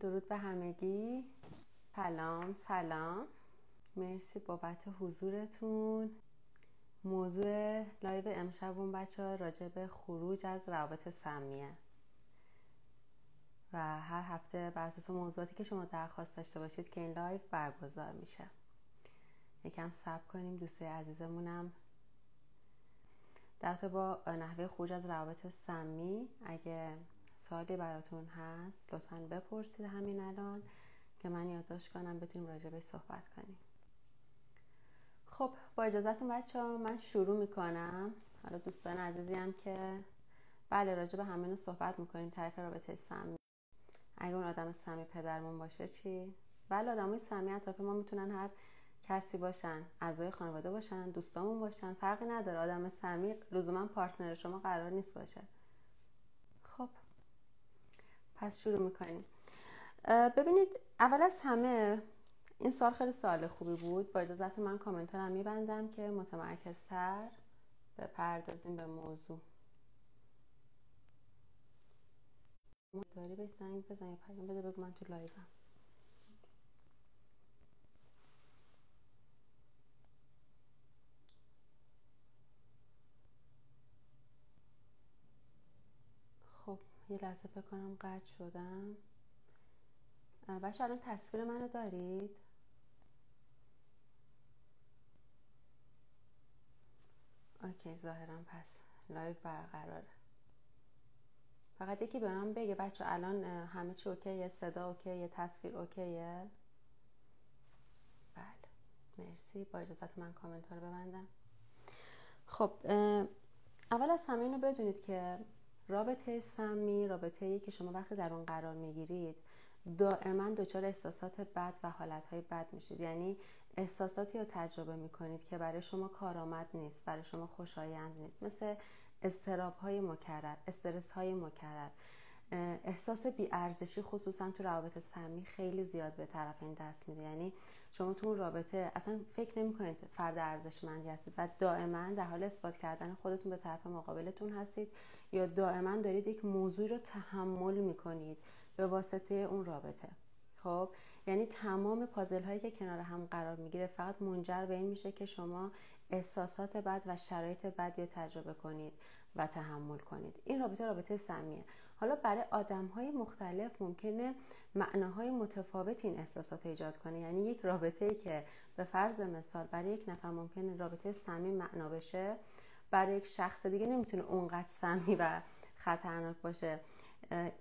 درود به همگی. سلام سلام. مرسی بابت حضورتون. موضوع live امشبمون بچه ها راجع به خروج از روابط سمیه و هر هفته بر اساس موضوعاتی که شما درخواست داشته باشید که این live برگزار میشه. یکم صبر کنیم دوستای عزیزمونم. در با نحوه خروج از روابط سمی اگه سوالی براتون هست لطفا بپرسید همین الان که من یادداشت کنم بتونیم به صحبت کنیم. خب با اجازهتون بچه ها من شروع می‌کنم. حالا دوستان عزیزی هم که بله راجع به همین صحبت می‌کنیم طرف رابطه سمی. اگه اون آدم سمی پدرمون باشه چی؟ بله آدمای سمی اطراف ما می‌تونن هر کسی باشن. اعضای خانواده باشن دوستامون باشن فرقی نداره. آدم سمی لزوما پارتنر شما قرار نیست باشه. خب پس شروع می‌کنیم. ببینید اول از همه این سال خیلی سال خوبی بود. با اجازت من کامنتارم میبندم که متمرکزتر بپردازیم به موضوع. داری؟ به زنگ بزن یا پیام بده بگو من تو لایوم خب یه لحظه فکر کنم قطع شدم. بچه‌ها الان تصویر منو دارید؟ OK ظاهرا پس live برقراره. فقط یکی به من بگه بچه‌ها الان همه چی OK ه؟ صدا OK ه؟ تصویر OK ه؟ بله. مرسی. با اجازت من کامنت رو ببندم. خب اول از همه اینو بدونید که رابطه سمی رابطه ای که شما وقتی در اون قرار می‌گیرید دائما دچار احساسات بد و حالتهای بد میشید. یعنی احساساتی رو تجربه می‌کنید که برای شما کارآمد نیست برای شما خوشایند نیست. مثل استراب های مکرر استرس های مکرر. احساس بیارزشی خصوصا تو روابط سمی خیلی زیاد به طرف این دست میده یعنی شما تو اون رابطه اصلا فکر نمی کنید فرد ارزشمندی هستید و دائما در حال اثبات کردن خودتون به طرف مقابلتون هستید یا دائما دارید یک موضوع رو تحمل می‌کنید به واسطه اون رابطه. خب؟ یعنی تمام پازل هایی که کنار هم قرار می‌گیره فقط منجر به این میشه که شما احساسات بد و شرایط بدی رو تجربه کنید. و تحمل کنید. این رابطه رابطه سمیه. حالا برای آدم های مختلف ممکنه معناهای متفاوت این احساسات ایجاد کنه. یعنی یک رابطه که به فرض مثال برای یک نفر ممکنه رابطه سمی معنا بشه برای یک شخص دیگه نمی‌تونه اونقدر سمی و خطرناک باشه.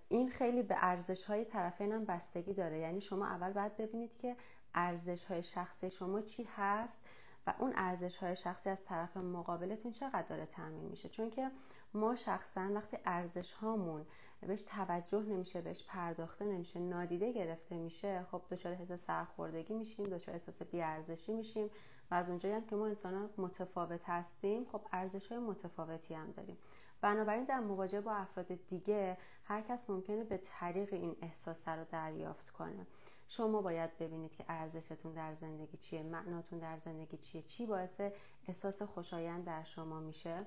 این خیلی به ارزش های طرفین هم بستگی داره. یعنی شما اول باید ببینید که ارزش های شخصی شما چی هست و اون ارزش های شخصی از طرف مقابلتون چقدر داره تعمین میشه؟ چون که ما شخصا وقتی ارزش هامون بهش توجه نمیشه بهش پرداخته نمیشه نادیده گرفته میشه خب دچار حس سرخوردگی میشیم دچار احساس بیارزشی میشیم و از اونجایی هم که ما انسان متفاوت هستیم خب ارزش های متفاوتی هم داریم. بنابراین در مواجهه با افراد دیگه هر کس ممکنه به طریق این احساس رو دریافت کنه. شما باید ببینید که ارزشتون در زندگی چیه معناتون در زندگی چیه چی باعث احساس خوشایند در شما میشه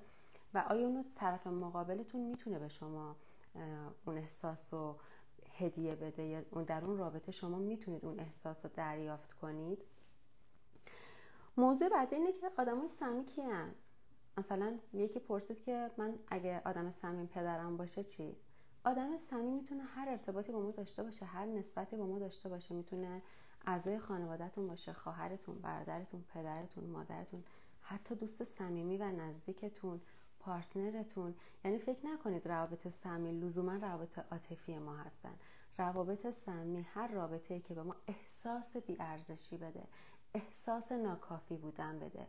و آیا اون طرف مقابلتون می‌تونه به شما اون احساس رو هدیه بده یا در اون رابطه شما می‌تونید اون احساس رو دریافت کنید؟ موضوع بعدی اینه که آدمای سمی کیان؟ مثلا یکی پرسید که من اگه آدم سمیم پدرم باشه چی؟ آدم سمی می‌تونه هر ارتباطی با ما داشته باشه هر نسبتی با ما داشته باشه. می‌تونه اعضای خانوادهتون باشه خواهرتون برادرتون پدرتون مادرتون حتی دوست صمیمی و نزدیکتون پارتنرتون. یعنی فکر نکنید روابط سمی لزوما روابط عاطفی ما هستن. روابط سمی هر رابطه که به ما احساس بیارزشی بده احساس ناکافی بودن بده.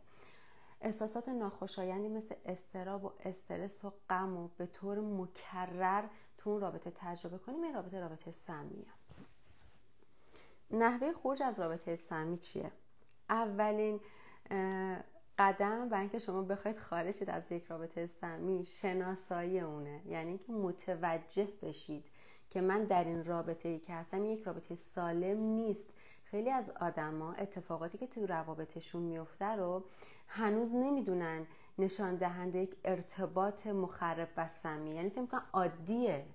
احساسات ناخوشایندی مثل استراب و استرس و غم و به طور مکرر تو اون رابطه تجربه کنیم این رابطه رابطه سمیه. نحوه خروج از رابطه سمی چیه؟ اولین قدم برای اینکه شما بخواید خارج از یک رابطه سمی شناسایی اونه. یعنی که متوجه بشید که من در این رابطه ای که هستم یک رابطه سالم نیست. خیلی از آدما اتفاقاتی که تو روابطشون میفته رو هنوز نمی‌دونن. نشان دهنده یک ارتباط مخرب و سمی یعنی فکر کنم عادیه.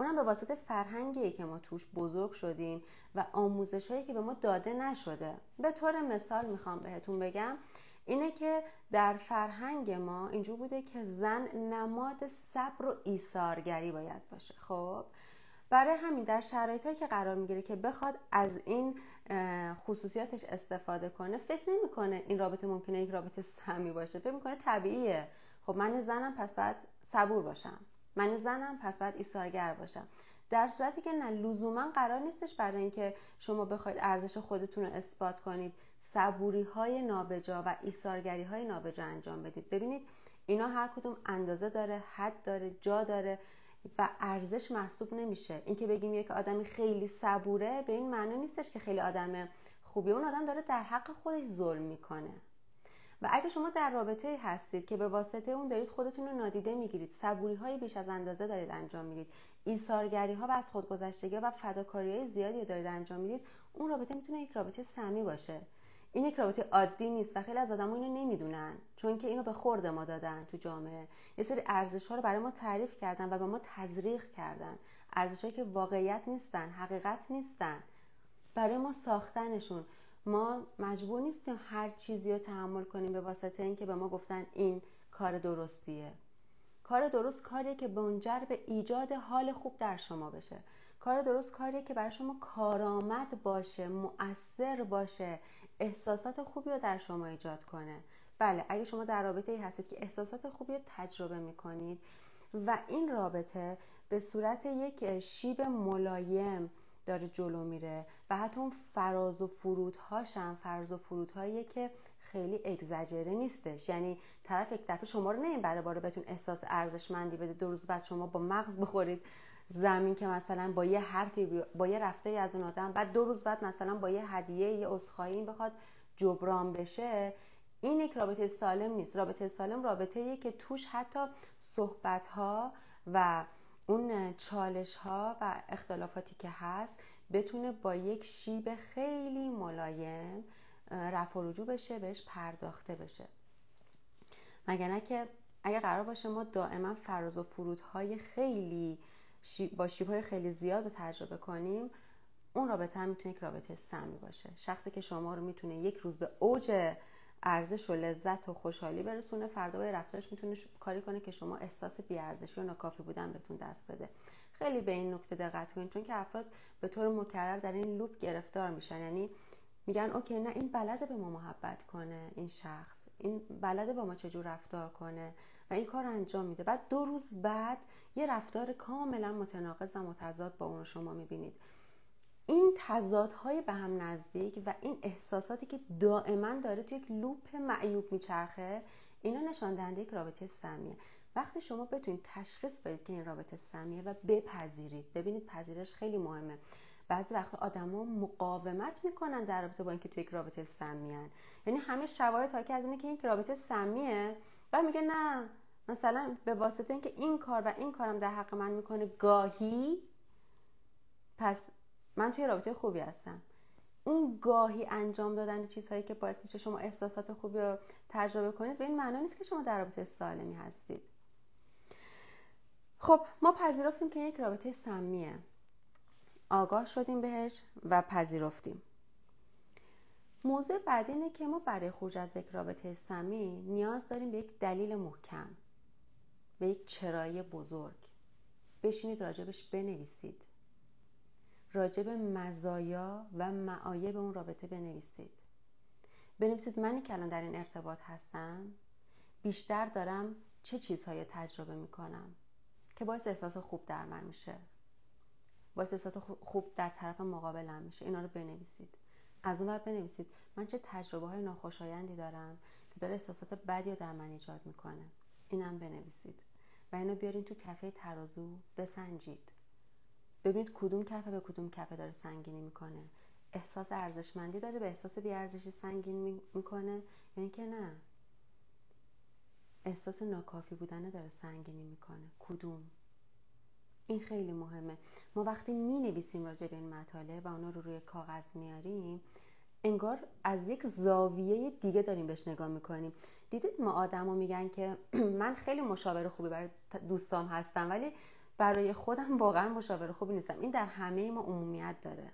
اونم به واسطه فرهنگی که ما توش بزرگ شدیم و آموزش هایی که به ما داده نشده. به طور مثال می‌خوام بهتون بگم اینه که در فرهنگ ما اینجور بوده که زن نماد صبر و ایثارگری باید باشه. خب؟ برای همین در شرایط که قرار می‌گیره که بخواد از این خصوصیاتش استفاده کنه فکر نمی‌کنه این رابطه ممکنه یک رابطه سمی باشه. فکر می‌کنه طبیعیه. خب من زنم پس باید صبور باشم. من زنم پس باید ایثارگر باشم. در صورتی که نه لزوما قرار نیستش برای اینکه شما بخواید ارزش خودتون رو اثبات کنید صبوری های نابجا و ایثارگری های نابجا انجام بدید. ببینید اینا هر کدوم اندازه داره حد داره جا داره. و ارزش محسوب نمیشه. اینکه بگیم یک آدمی خیلی صبوره به این معنی نیستش که خیلی آدم خوبی اون آدم داره در حق خودش ظلم می‌کنه. و اگه شما در رابطه هستید که به واسطه اون دارید خودتون رو نادیده می‌گیرید صبوری های بیش از اندازه دارید انجام می‌دید ایثارگری ها و از خودگذشتگی و فداکاری های زیادی دارید انجام می‌دید اون رابطه می‌تونه یک رابطه سمی باشه. این یک رابطه عادی نیست و خیلی از آدم‌ها اینو نمی‌دونن چون که اینو به خورد ما دادن تو جامعه. یه سری ارزش ها رو برای ما تعریف کردن و به ما تزریق کردن. ارزش که واقعیت نیستن حقیقت نیستن. برای ما ساختنشون. ما مجبور نیستیم هر چیزی رو تحمل کنیم به واسطه اینکه به ما گفتن این کار درستیه. کار درست کاریه که منجر به ایجاد حال خوب در شما بشه. کار درست کاریه که برای شما کارآمد باشه مؤثر باشه احساسات خوبی رو در شما ایجاد کنه. بله اگه شما در رابطه ای هستید که احساسات خوبی رو تجربه می‌کنید و این رابطه به صورت یک شیب ملایم داره جلو میره و حتی اون فراز و فرودهاش هم فراز و فرودهایی که خیلی اگزجره نیستش. یعنی طرف یک دفعه شما رو نمی‌بره باره بهتون احساس ارزشمندی بده دو روز بعد شما با مغز بخورید. زمین که مثلا با یه حرفی با یه رفتاری از اون آدم بعد دو روز بعد مثلا با یه هدیه یه اسخایی بخواد جبران بشه این یک رابطه سالم نیست. رابطه سالم رابطه که توش حتی صحبت ها و اون چالش ها و اختلافاتی که هست بتونه با یک شیب خیلی ملایم رفع رجوع بشه بهش پرداخته بشه. مگر که اگه قرار باشه ما دائما فراز و فرودهای خیلی با شیب خیلی زیاد رو تجربه کنیم اون رابطه هم می‌تونه یک رابطه سمی باشه. شخصی که شما رو می‌تونه یک روز به اوج ارزش و لذت و خوشحالی برسونه فردا به رفتارش می‌تونه کاری کنه که شما احساس بیارزشی و ناکافی بودن بهتون دست بده. خیلی به این نکته دقت کنید چون که افراد به طور مکرر در این لوپ گرفتار میشن. یعنی میگن اوکی نه این بلده به ما محبت کنه این شخص. این بلده با ما چجور رفتار کنه و این کار انجام میده. بعد دو روز بعد یه رفتار کاملا متناقض و متضاد با اون رو شما می‌بینید. این تضادهای به هم نزدیک و این احساساتی که دائما داره توی یک لوپ معیوب میچرخه اینا نشان دهنده یک رابطه سمیه. وقتی شما بتونید تشخیص بدید که این رابطه سمیه و بپذیرید ببینید پذیرش خیلی مهمه. بعضی وقت آدما مقاومت می‌کنن در رابطه با اینکه توی یک رابطه سمیان. یعنی همه شواهد حاکی از اینه که یک رابطه سمیه و میگه نه مثلا به واسطه اینکه این کار و این کارم در حق من می‌کنه گاهی پس من توی رابطه خوبی هستم. اون گاهی انجام دادن چیزهایی که باعث میشه شما احساسات خوبی رو تجربه کنید به این معنا نیست که شما در رابطه سالمی هستید. خب ما پذیرفتیم که یک رابطه سمیه. آگاه شدیم بهش و پذیرفتیم. موضوع بعدی اینه که ما برای خروج از یک رابطه سمی نیاز داریم به یک دلیل محکم. به یک چرایی بزرگ. بشینید راجبش بنویسید. راجب مزایا و معایب اون رابطه بنویسید. بنویسید منی که الان در این ارتباط هستم. بیشتر دارم چه چیزهایی تجربه می‌کنم که باعث احساس خوب در من میشه. باعث احساس خوب در طرف مقابلم میشه. اینا رو بنویسید. از اون بنویسید. من چه تجربه های ناخوشایندی دارم که داره احساسات بدی رو در من ایجاد می‌کنه. اینم بنویسید. و اینو بیارین تو کفه ترازو بسنجید. ببینید کدوم کفه به کدوم کفه داره سنگینی می‌کنه. احساس ارزشمندی داره به احساس بیارزشی سنگین می‌کنه یا اینکه نه؟ احساس ناکافی بودن داره سنگینی می‌کنه. کدوم؟ این خیلی مهمه. ما وقتی می نویسیم راجع به این مطالب و اونا رو روی کاغذ میاریم انگار از یک زاویه دیگه داریم بهش نگاه می‌کنیم. دیدید ما آدما میگن که من خیلی مشاور خوبی برای دوستام هستم ولی برای خودم واقعا مشاور خوبی نیستم. این در همه ما عمومیت داره.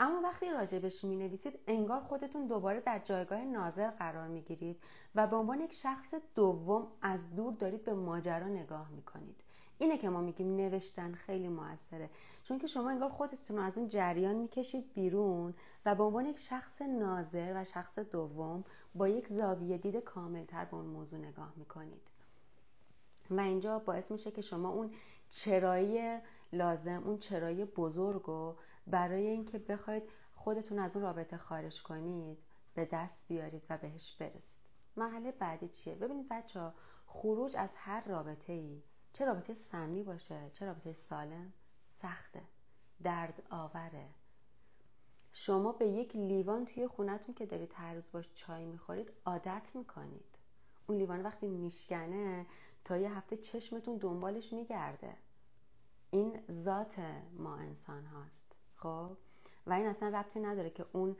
اما وقتی راجبش می نویسید انگار خودتون دوباره در جایگاه ناظر قرار می گیرید و به عنوان یک شخص دوم از دور دارید به ماجرا نگاه می کنید اینه که ما میگیم نوشتن خیلی موثره. چون که شما انگار خودتون رو از اون جریان می‌کشید بیرون و به عنوان یک شخص ناظر و شخص دوم با یک زاویه دید کاملتر به اون موضوع نگاه می‌کنید. و اینجا باعث میشه که شما اون چرایی لازم اون چرایی بزرگ رو برای اینکه بخواید خودتون از اون رابطه خارج کنید به دست بیارید و بهش برسید. مرحله بعدی چیه؟ ببینید بچه ها خروج از هر رابطه ای چه رابطه سمی باشه؟ چه رابطه سالم؟ سخته. درد آوره. شما به یک لیوان توی خونتون که دارید هر روز باش چای می‌خورید عادت می‌کنید. اون لیوان وقتی میشکنه تا یه هفته چشمتون دنبالش میگرده. این ذات ما انسان هاست. خب؟ و این اصلا ربطی نداره که اون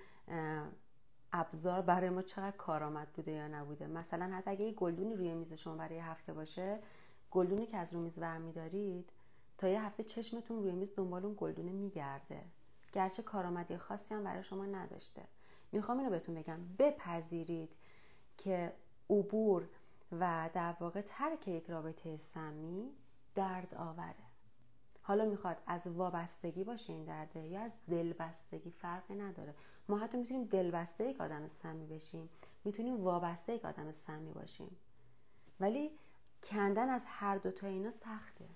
ابزار برای ما چقدر کارآمد بوده یا نبوده. مثلا حتی اگه یه گلدونی روی میز شما برای هفته باشه گلدونی که از رو میز برمیدارید تا یه هفته چشمتون روی میز دنبال اون گلدونه میگرده. گرچه کارآمدی خاصی هم برای شما نداشته. می‌خوام اینو بهتون بگم. بپذیرید که عبور و در واقع ترک یک رابطه سمی درد آوره. حالا می‌خواد از وابستگی باشه این درده یا از دلبستگی فرقی نداره. ما حتی می‌تونیم دلبسته یک آدم سمی بشیم می‌تونیم وابسته یک آدم سمی باشیم. ولی کندن از هر دوتا اینا سخته.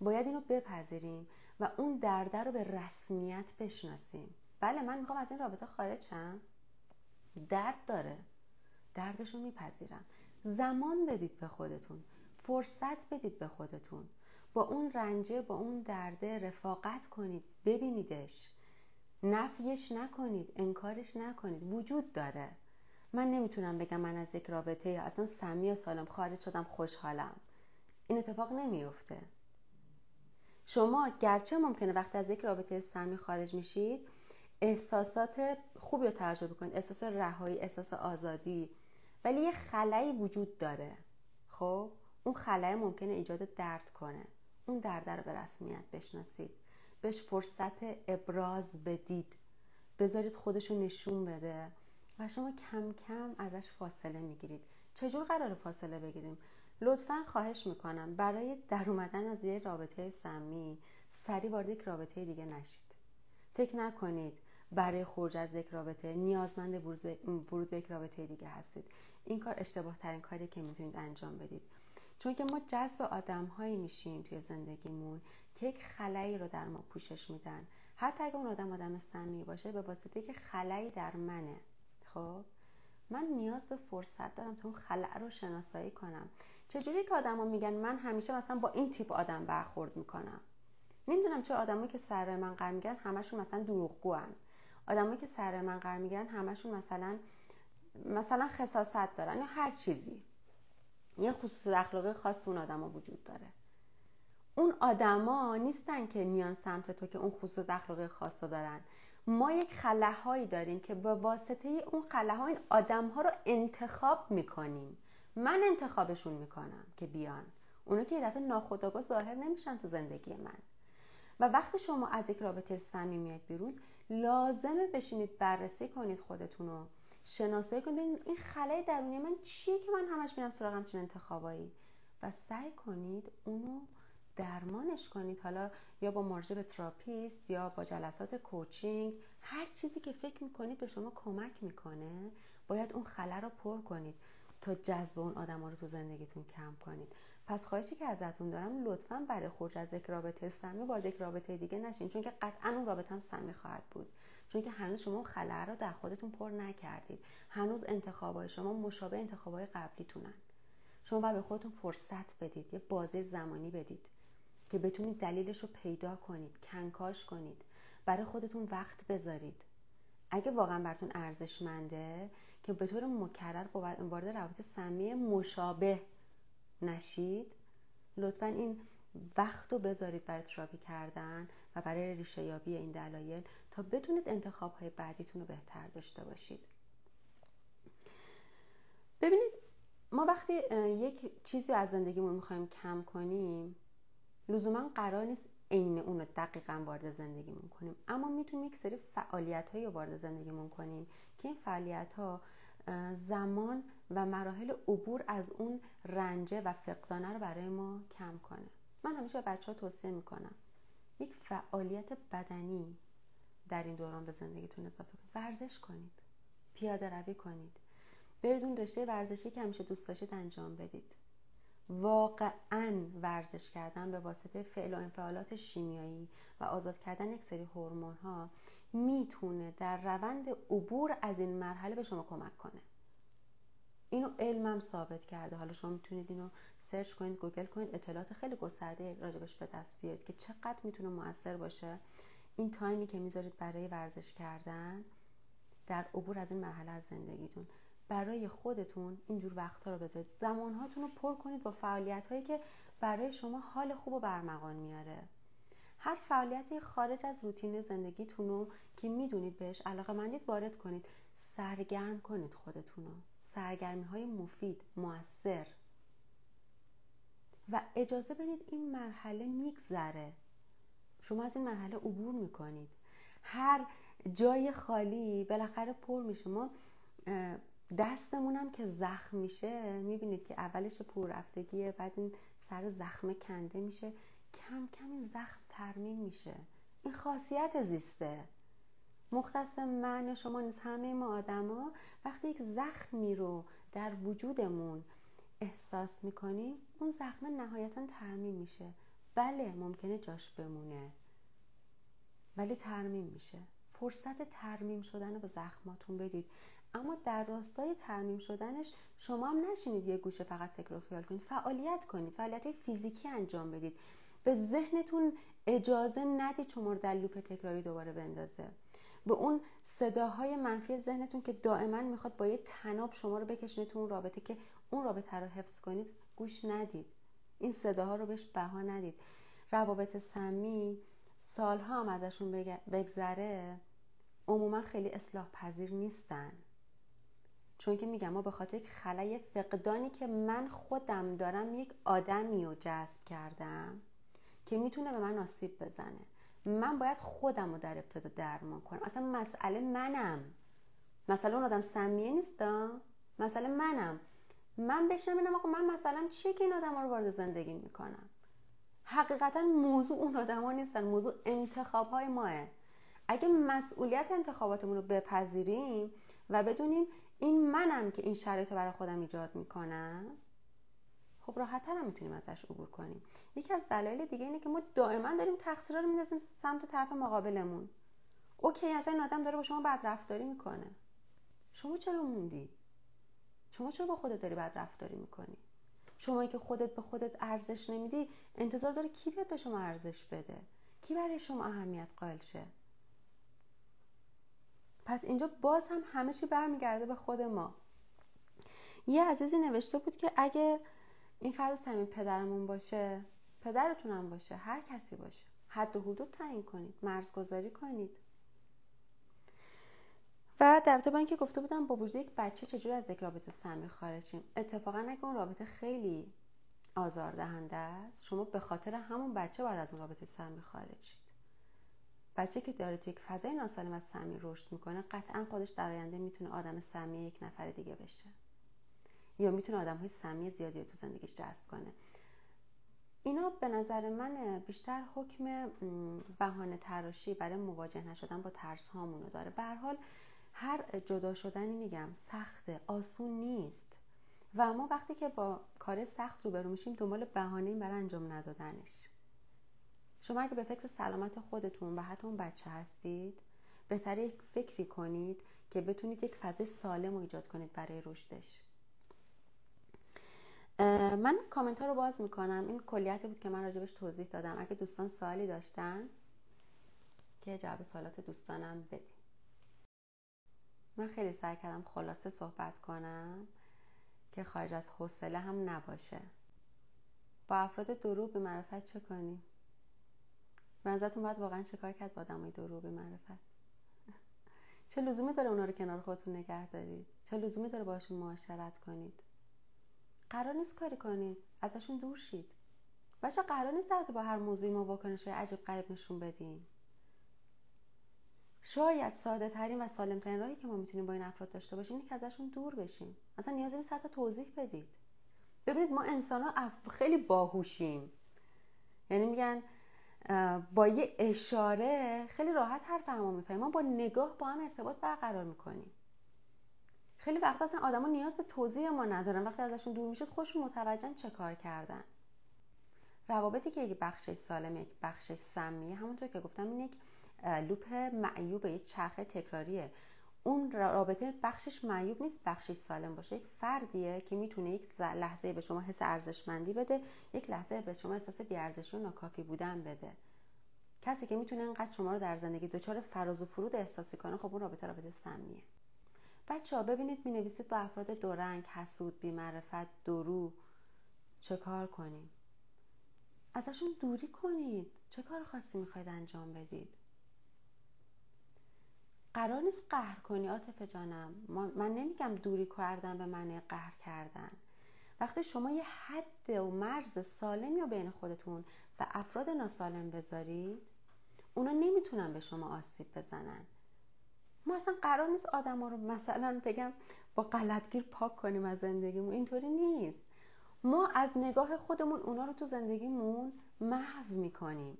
باید اینو بپذیریم و اون درده رو به رسمیت بشناسیم. بله من می‌خوام از این رابطه خارج شم. درد داره. دردش رو میپذیرم. زمان بدید به خودتون. فرصت بدید به خودتون. با اون رنجه با اون درده رفاقت کنید. ببینیدش. نفیش نکنید. انکارش نکنید. وجود داره. من نمی‌تونم بگم من از یک رابطه یا اصلا سمی و سالم خارج شدم خوشحالم. این اتفاق نمیفته شما گرچه ممکنه وقتی از یک رابطه سمی خارج میشید احساسات خوبی رو تجربه کنید. احساس رهایی احساس آزادی. ولی یه خلایی وجود داره. خب؟ اون خلای ممکنه ایجاد درد کنه. اون درد رو به رسمیت بشناسید. بهش فرصت ابراز بدید. بذارید خودشو نشون بده. و شما کم کم ازش فاصله می‌گیرید. چجور قرار فاصله بگیریم؟ لطفا خواهش می‌کنم برای در اومدن از یه رابطه سمی سری وارد یک رابطه دیگه نشید. فکر نکنید برای خروج از یک رابطه نیازمند ورود به یک رابطه دیگه هستید. این کار اشتباه ترین کاری که می‌تونید انجام بدید. چون که ما جذب آدم هایی میشیم توی زندگیمون که یک خلایی رو در ما پوشش میدن. حتی اگه اون آدم آدم سمی باشه به واسطه که خلایی در منه. خب من نیاز به فرصت دارم تا اون خلع رو شناسایی کنم. چجوری که آدما میگن من همیشه مثلا با این تیپ آدم برخورد می‌کنم؟ نمی‌دونم چرا آدمایی که سر من قرار می‌گیرن همشون مثلا دروغگوان. آدمایی که سر من قرار می‌گیرن همشون مثلا مثلا خصاصت دارن یا هر چیزی. یه خصوص اخلاقی خاص تو اون آدما وجود داره. اون آدما نیستن که میان سمت تو که اون خصوص اخلاقی خاص دارن. ما یک خلاهایی داریم که به واسطه اون خلاها این آدم ها رو انتخاب می‌کنیم. من انتخابشون می‌کنم که بیان. اونا که یه دفعه ناخداگاه ظاهر نمیشن تو زندگی من. و وقتی شما از یک رابطه صمیمی میاد بیرون لازمه بشینید بررسی کنید خودتون رو. شناسایی کنید. این خلای درونی من چیه که من همش میرم سراغ همچین انتخابایی؟ و سعی کنید اونو درمانش کنید. حالا یا با مراجعه به تراپیست یا با جلسات coaching هر چیزی که فکر می‌کنید به شما کمک می‌کنه باید اون خلا رو پر کنید تا جذب اون آدم رو تو زندگیتون کم کنید. پس خواهشی که ازتون دارم لطفا برای خروج از یک رابطه سمی وارد یک رابطه دیگه نشین چون که قطعا اون رابطه هم سمی خواهد بود. چون که هنوز شما خلا رو در خودتون پر نکردید. هنوز انتخابای شما مشابه انتخابای قبلیتونن. شما باید به خودتون فرصت بدید یه بازه زمانی بدید. که بتونید دلیلش رو پیدا کنید کنکاش کنید. برای خودتون وقت بذارید. اگه واقعا براتون ارزشمنده که به طور مکرر وارد روابط سمی مشابه نشید لطفا این وقت رو بذارید برای تراپی کردن و برای ریشه یابی این دلایل تا بتونید انتخاب های بعدیتون رو بهتر داشته باشید. ببینید ما وقتی یک چیزی از زندگیمون می‌خوایم کم کنیم لزوما قرار نیست عین اون رو دقیقا وارد زندگیمون کنیم. اما می‌تونیم یک سری فعالیت هایی وارد زندگیمون کنیم که این فعالیت ها زمان و مراحل عبور از اون رنجه و فقدانه رو برای ما کم کنه. من همیشه به بچه ها توصیه می‌کنم یک فعالیت بدنی در این دوران به زندگیتون اضافه کنید. ورزش کنید پیاده روی کنید. برید اون رشته ورزشی که همیشه دوست داشتید انجام بدید. واقعا ورزش کردن به واسطه فعل و انفعالات شیمیایی و آزاد کردن یک سری هورمون ها می‌تونه در روند عبور از این مرحله به شما کمک کنه. اینو علمم ثابت کرده. حالا شما می‌تونید اینو search کنید گوگل کنید. اطلاعات خیلی گسترده راجبش به دست بیارید که چقدر می‌تونه موثر باشه. این time ی که می‌ذارید برای ورزش کردن در عبور از این مرحله از زندگیتون. برای خودتون اینجور وقتها رو بذارید. زمانهاتون رو پر کنید با فعالیت هایی که برای شما حال خوب و به ارمغان میاره. هر فعالیتی خارج از روتین زندگیتون رو که می‌دونید بهش علاقه مندید وارد کنید. سرگرم کنید خودتون رو. سرگرمی های مفید موثر. و اجازه بدید این مرحله میگذره. شما از این مرحله عبور می‌کنید. هر جای خالی بالاخره پر میشه. ما دستمونم که زخم میشه می‌بینید که اولش پور رفتگیه بعد این سر زخم کنده میشه. کم کم این زخم ترمیم میشه. این خاصیت زیسته. مختص من یا شما نیست همه ما آدما وقتی یک زخمی رو در وجودمون احساس می‌کنیم اون زخم نهایتا ترمیم میشه. بله ممکنه جاش بمونه ولی ترمیم میشه. فرصت ترمیم شدن رو به زخماتون بدید. اما در راستای ترمیم شدنش شما هم نشینید یه گوشه فقط فکر و خیال کنید. فعالیت کنید. فعالیت فیزیکی انجام بدید. به ذهنتون اجازه ندید شما رو در لوپ تکراری دوباره بندازه. به اون صداهای منفی ذهنتون که دائما می‌خواد با یه تناب شما رو بکشونه تو اون رابطه که اون رابطه رو حفظ کنید گوش ندید. این صداها رو بهش بها ندید. روابط سمی سالها هم ازشون بگذره. عموما خیلی اصلاح پذیر نیستن. چون که میگم ما به خاطر یک خلای فقدانی که من خودم دارم یک آدمی رو جذب کردم که می‌تونه به من آسیب بزنه. من باید خودم رو در ابتدا درمان کنم. اصلا مسئله منم. مسئله اون آدم سمیه نیستم مسئله منم. من بشنم ببینم آقا من مثلا چیه که این آدم رو وارد زندگی می‌کنم؟ حقیقتا موضوع اون آدم ها نیستن. موضوع انتخاب های ماه. اگه مسئولیت انتخاباتمون رو بپذیریم و بدونیم این منم که این شرایط رو برای خودم ایجاد می‌کنم خب راحت هم می‌تونیم ازش عبور کنیم. یکی از دلایل دیگه اینه که ما دائما داریم تقصیرها رو میندازیم سمت طرف مقابلمون. اوکی اصلا این آدم داره با شما بد رفتاری می‌کنه. شما چرا موندی؟ شما چرا با خودت داری بد رفتاری می‌کنی؟ شما که خودت به خودت ارزش نمیدی انتظار داره کی به شما ارزش بده؟ کی برای شما اهمیت قائل شه؟ پس اینجا باز هم همه چی برمیگرده به خود ما. یه عزیزی نوشته بود که اگه این فرد صمیم پدرمون باشه پدرتونم باشه هر کسی باشه حد و حدود تعیین کنید مرزگذاری کنید. و در با اینکه گفته بودم با وجود یک بچه چجور از یک رابطه سمی خارجیم اتفاقا اگه اون رابطه خیلی آزاردهنده است شما به خاطر همون بچه باید از اون رابطه سمی خارج بچه که داره توی یک فضای ناسالم از سمی رشد می‌کنه قطعا خودش در آینده می‌تونه آدم سمی یک نفر دیگه بشه. یا می‌تونه آدم های سمی زیادی رو تو زندگیش جذب کنه. اینا به نظر من بیشتر حکم بهانه تراشی برای مواجه نشدن با ترس هامونو داره. به حال هر جدا شدنی میگم سخته آسون نیست. و ما وقتی که با کار سخت روبرو میشیم دنبال بهانه برای انجام ندادنش. شما اگه به فکر سلامت خودتون و حتی اون بچه هستید بهتر یک فکری کنید که بتونید یک فضای سالم رو ایجاد کنید برای رشدش. من کامنت ها رو باز می‌کنم. این کلیتی بود که من راجبش توضیح دادم. اگه دوستان سوالی داشتن که جواب سوالات دوستانم بدیم من خیلی سعی کردم خلاصه صحبت کنم که خارج از حوصله هم نباشه. با افراد دروغ به معرفت چه کنیم؟ منظرتون باید واقعا چه کرد با آدمای دروغ به معرفت؟ چه لزومی داره اونا رو کنار خودتون نگه دارید؟ چه لزومی داره باشون معاشرت کنید؟ قرار نیست کاری کنید. ازشون دور شید. بچه قرار نیست در تو با هر موضوعی ما واکنش عجیب غریب نشون بدیم. شاید ساده ترین و سالم ترین راهی که ما می‌تونیم با این افراد داشته باشیم اینه که ازشون دور بشیم. اصلا نیازی نیست حتی توضیح بدید. ببینید ما انسان ها خیلی باهوشیم. یعنی میگن با یه اشاره خیلی راحت حرف همو می‌فهمیم ما با نگاه با هم ارتباط برقرار می‌کنیم. خیلی وقت اصلا آدما نیاز به توضیح ما ندارن. وقتی ازشون دور میشید خوششون متوجهن چه کار کردن. روابطی که یک بخش سالم یک بخش سمیه همونطور که گفتم این یک لوپ معیوب یک چرخه تکراریه. اون رابطه بخشش معیوب نیست بخشش سالم باشه. یک فردیه که می‌تونه یک لحظه به شما حس ارزشمندی بده یک لحظه به شما احساس بیارزشی و ناکافی بودن بده. کسی که می‌تونه انقدر شما رو در زندگی دچار فراز و فرود احساسی کنه خب اون رابطه رابطه سمیه. بچه ها ببینید می نویسید با افراد دورنگ حسود بیمعرفت درو چه کار کنیم؟ ازشون دوری کنید. چه کار خاصی می‌خواید انجام بدید؟ قرار نیست قهر کنی عاطفه جانم. من نمیگم دوری کردن به معنی قهر کردن. وقتی شما یه حد و مرز سالمی رو بین خودتون و افراد ناسالم بذارید اونا نمی‌تونن به شما آسیب بزنن. ما اصلا قرار نیست آدم ها رو مثلا بگم با غلطگیر پاک کنیم از زندگیمون. اینطوری نیست. ما از نگاه خودمون اونا رو تو زندگیمون محو می‌کنیم.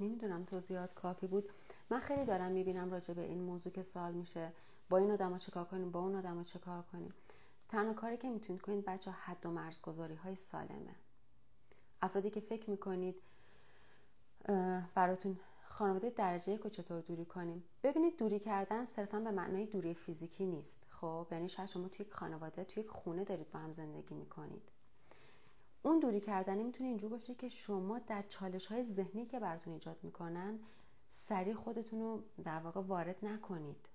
نمی‌دونم توضیحات کافی بود. من خیلی دارم می‌بینم راجع به این موضوع که سال میشه با این آدم چه کار کنیم با اون آدم چه کار کنیم. تنها کاری که می‌تونید کنید بچه حد و مرزگذاری های سالمه. افرادی که فکر می‌کنید براتون خانواده درجه یک چطور دوری کنیم؟ ببینید دوری کردن صرفا به معنای دوری فیزیکی نیست. خب یعنی شاید شما توی یک خانواده توی یک خونه دارید با هم زندگی می‌کنید. اون دوری کردنی می‌تونه اینجور باشه که شما در چالش های ذهنی که براتون ایجاد می‌کنن سریع خودتون رو در واقع وارد نکنید.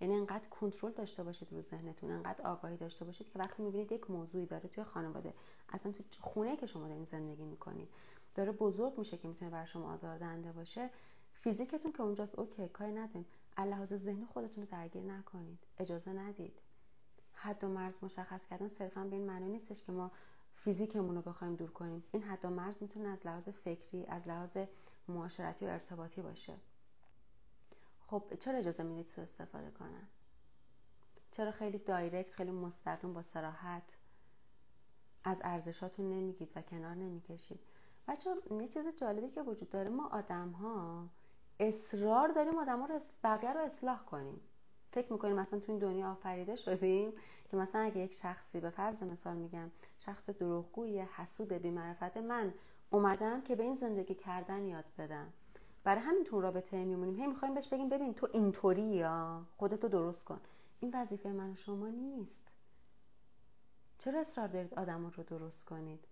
یعنی انقدر کنترل داشته باشید رو ذهنتون انقدر آگاهی داشته باشید که وقتی می‌بینید یک موضوعی داره توی خانواده اصلا تو خونه که شما دارین زندگی می‌کنید داره بزرگ میشه که می‌تونه بر شما آزاردهنده باشه فیزیکتون که اونجاست اوکی کاری نداریم. لحاظ ذهنی خودتون رو درگیر نکنید. اجازه ندید. حد و مرز مشخص کردن صرفا به این معنی نیستش که ما فیزیکمون رو بخوایم دور کنیم. این حد و مرز می‌تونه از لحاظ فکری از لحاظ معاشرتی و ارتباطی باشه. خب چرا اجازه می‌دید سو استفاده کنن چرا خیلی دایرکت خیلی مستقیم با سراحت از ارزشاتون نمیگید و کنار نمی‌کشید؟ بچه یه چیز جالبی که وجود داره ما آدم ها اصرار داریم آدم ها رو بقیه رو اصلاح کنیم. فکر می‌کنیم مثلا تو این دنیا آفریده شدیم که مثلا اگه یک شخصی به فرض مثال میگم شخص دروغگوی حسود بیمعرفت من اومدم که به این زندگی کردن یاد بدم. برای همین تو رابطه میمونیم. هی می‌خوایم بهش بگیم ببین تو اینطوری یا خودتو درست کن. این وظیفه من و شما نیست. چرا اصرار دارید آدم رو درست کنید؟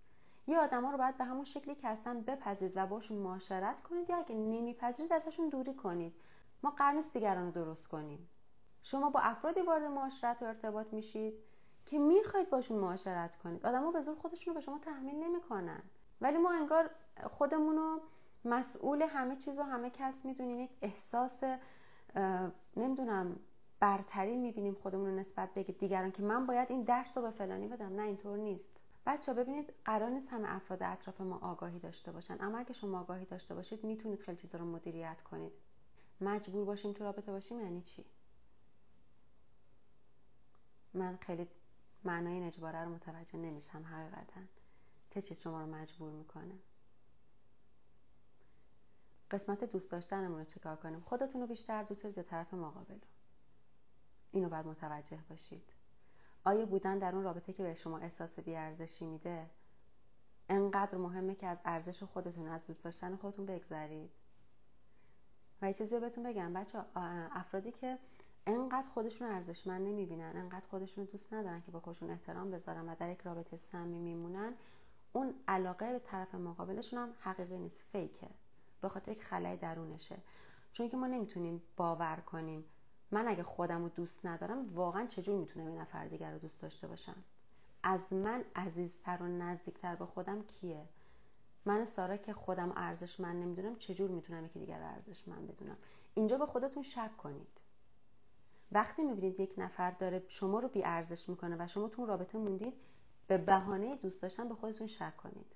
یه آدما رو باید به همون شکلی که هستن بپذیرید و باشون معاشرت کنید یا اگه نمیپذیرید ازشون دوری کنید. ما قرار نیست دیگران رو درست کنیم. شما با افرادی وارد معاشرت و ارتباط میشید که می‌خواید باشون معاشرت کنید. آدما به زور خودشون رو به شما تحمیل نمی‌کنن. ولی ما انگار خودمون رو مسئول همه چیز و همه کس می‌دونیم یک احساس نمی‌دونم برتری می‌بینیم خودمون رو نسبت به دیگران که من باید این درس رو به فلانی بدم. نه اینطور نیست. بچه ببینید قرار نیست همه افراد اطراف ما آگاهی داشته باشن. اما اگه شما آگاهی داشته باشید می‌تونید خیلی چیزا رو مدیریت کنید. مجبور باشیم تو رابطه باشیم یعنی چی؟ من خیلی معنای این رو متوجه نمیشم حقیقتا. چه چیز شما رو مجبور می‌کنه. قسمت دوست داشتنمون رو چکار کنیم؟ خودتون رو بیشتر دوست دارید یا طرف مقابل اینو باید متوجه باشید. آیا بودن در اون رابطه که به شما احساس بیارزشی میده انقدر مهمه که از ارزش خودتون از دوست داشتن خودتون بگذرید؟ و یه چیزی رو بهتون بگم بچه افرادی که انقدر خودشون ارزشمند نمی‌بینن انقدر خودشون دوست ندارن که با خودشون احترام بذارن و در یک رابطه سمی میمونن اون علاقه به طرف مقابلشون هم حقیقی نیست. فیکه. به خاطر یک خلای درونشه. چون که ما نمی‌تونیم باور کنیم. من اگه خودم رو دوست ندارم واقعا چجور می‌تونم یه نفر دیگر رو دوست داشته باشم؟ از من عزیزتر و نزدیکتر به خودم کیه؟ من سارا که خودم ارزش من نمی‌دونم چجور می‌تونم یکی دیگر ارزش من بدونم؟ اینجا به خودتون شک کنید. وقتی می‌بینید یک نفر داره شما رو بی ارزش می‌کنه و شما تو رابطه موندید به بهانه دوست داشتن به خودتون شک کنید.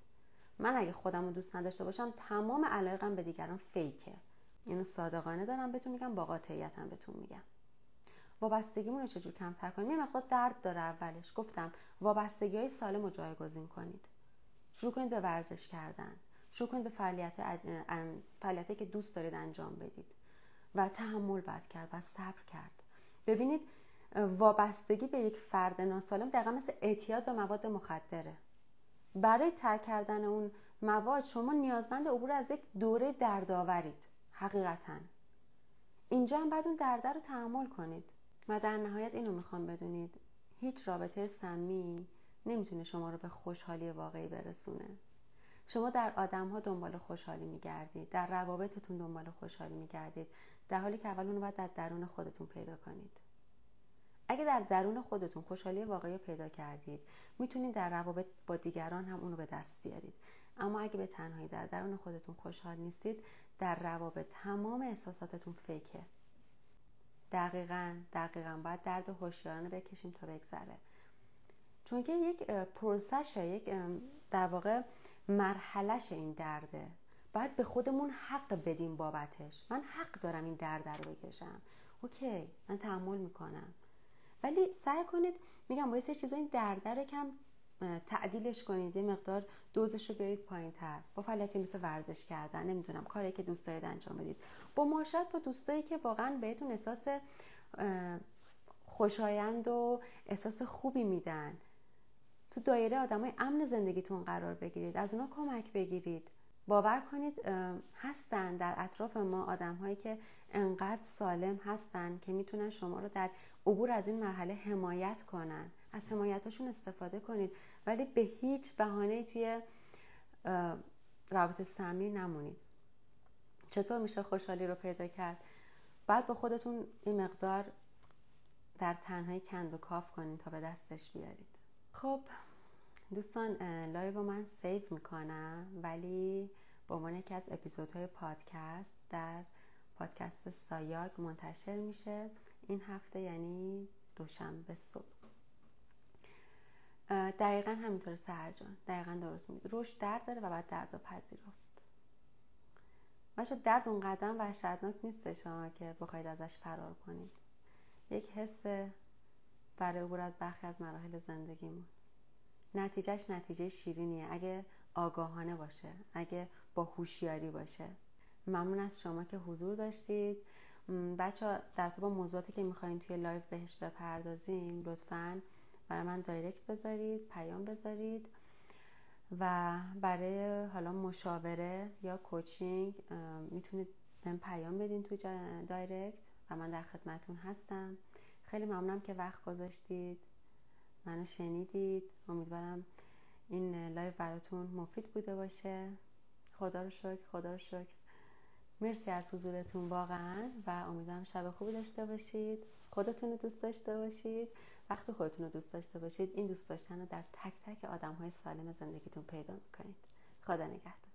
من اگه خودم رو دوست نداشته باشم تمام علایقم به دیگران فیکه. اینو صادقانه دارم بهتون میگم با قاطعیتم بهتون میگم. وابستگیمون رو چجور کمتر کنیم؟ یه مقدار درد داره اولش. گفتم وابستگی های سالم رو جایگزین کنید. شروع کنید به ورزش کردن. شروع کنید به فعالیت که دوست دارید انجام بدید. و تحمل باید کرد و صبر کرد. ببینید وابستگی به یک فرد ناسالم دقیقا مثل اعتیاد به مواد مخدره. برای ترک کردن اون مواد شما نیازمند عبور از یک دوره دردآورید حقیقتا. اینجا هم بعد اون درده رو تحمل کنید. و در نهایت اینو می‌خوام بدونید هیچ رابطه سمی نمی‌تونه شما رو به خوشحالی واقعی برسونه. شما در آدم ها دنبال خوشحالی میگردید در روابطتون دنبال خوشحالی میگردید در حالی که اول اونو باید در درون خودتون پیدا کنید. اگه در درون خودتون خوشحالی واقعی پیدا کردید می‌تونید در روابط با دیگران هم اونو به دست بیارید. اما اگه به تنهایی در درون خودتون خوشحال نیستید در روابط تمام احساساتتون فیکه. دقیقا دقیقا باید درد هوشیارانه بکشیم تا بگذره. چون که یک پروسشه یک در واقع مرحلش این درده. باید به خودمون حق بدیم بابتش. من حق دارم این درد رو بکشم. اوکی من تحمل می‌کنم. ولی سعی کنید میگم باید سه چیزا این درده رو کم تعدیلش کنید. یه مقدار دوزش رو برید پایین تر با فعالیتی مثل ورزش کردن نمی‌دونم کاری که دوست دارید انجام بدید. با معاشرت با دوستایی که واقعا بهتون احساس خوشایند و احساس خوبی میدن. تو دایره آدمای امن زندگیتون قرار بگیرید. از اونا کمک بگیرید. باور کنید هستن در اطراف ما آدم هایی که انقدر سالم هستن که می‌تونن شما رو در عبور از این مرحله حمایت کنن. از حمایتاشون استفاده کنید. ولی به هیچ بهانه توی رابط سمی نمونید. چطور میشه خوشحالی رو پیدا کرد؟ بعد با خودتون این مقدار در تنهایی کند و کاو کنید تا به دستش بیارید. خب دوستان live من save می‌کنم ولی به عنوان یکی از اپیزودهای پادکست در پادکست سایاگ منتشر میشه. این هفته یعنی دوشنبه صبح. دقیقا همینطور سرجان دقیقا درست میگید رشد درد داره و باید درد و پذیرفت. بچه‌ها درد اون قدم وحشتناک نیستش که بخواید ازش فرار کنید. یک حس برای عبور از برخی از مراحل زندگیمون. نتیجهش نتیجه شیرینیه. اگه آگاهانه باشه اگه با هوشیاری باشه. ممنون از شما که حضور داشتید. بچه‌ها در ارتباط با موضوعاتی که می‌خواین توی live بهش بپردازیم لطفا برای من direct بذارید پیام بذارید و برای حالا مشاوره یا کوچینگ می‌تونید من پیام بدین تو دایرکت و من در خدمتون هستم. خیلی ممنونم که وقت گذاشتید. منو شنیدید. امیدوارم این live براتون مفید بوده باشه. خدا رو شکر خدا رو شکر. مرسی از حضورتون واقعا و امیدوارم شب خوبی داشته باشید. خودتون رو دوست داشته باشید. وقتی خودتون رو دوست داشته باشید. این دوست داشتن رو در تک تک آدم های سالم زندگیتون پیدا می‌کنید. خدا نگهدار.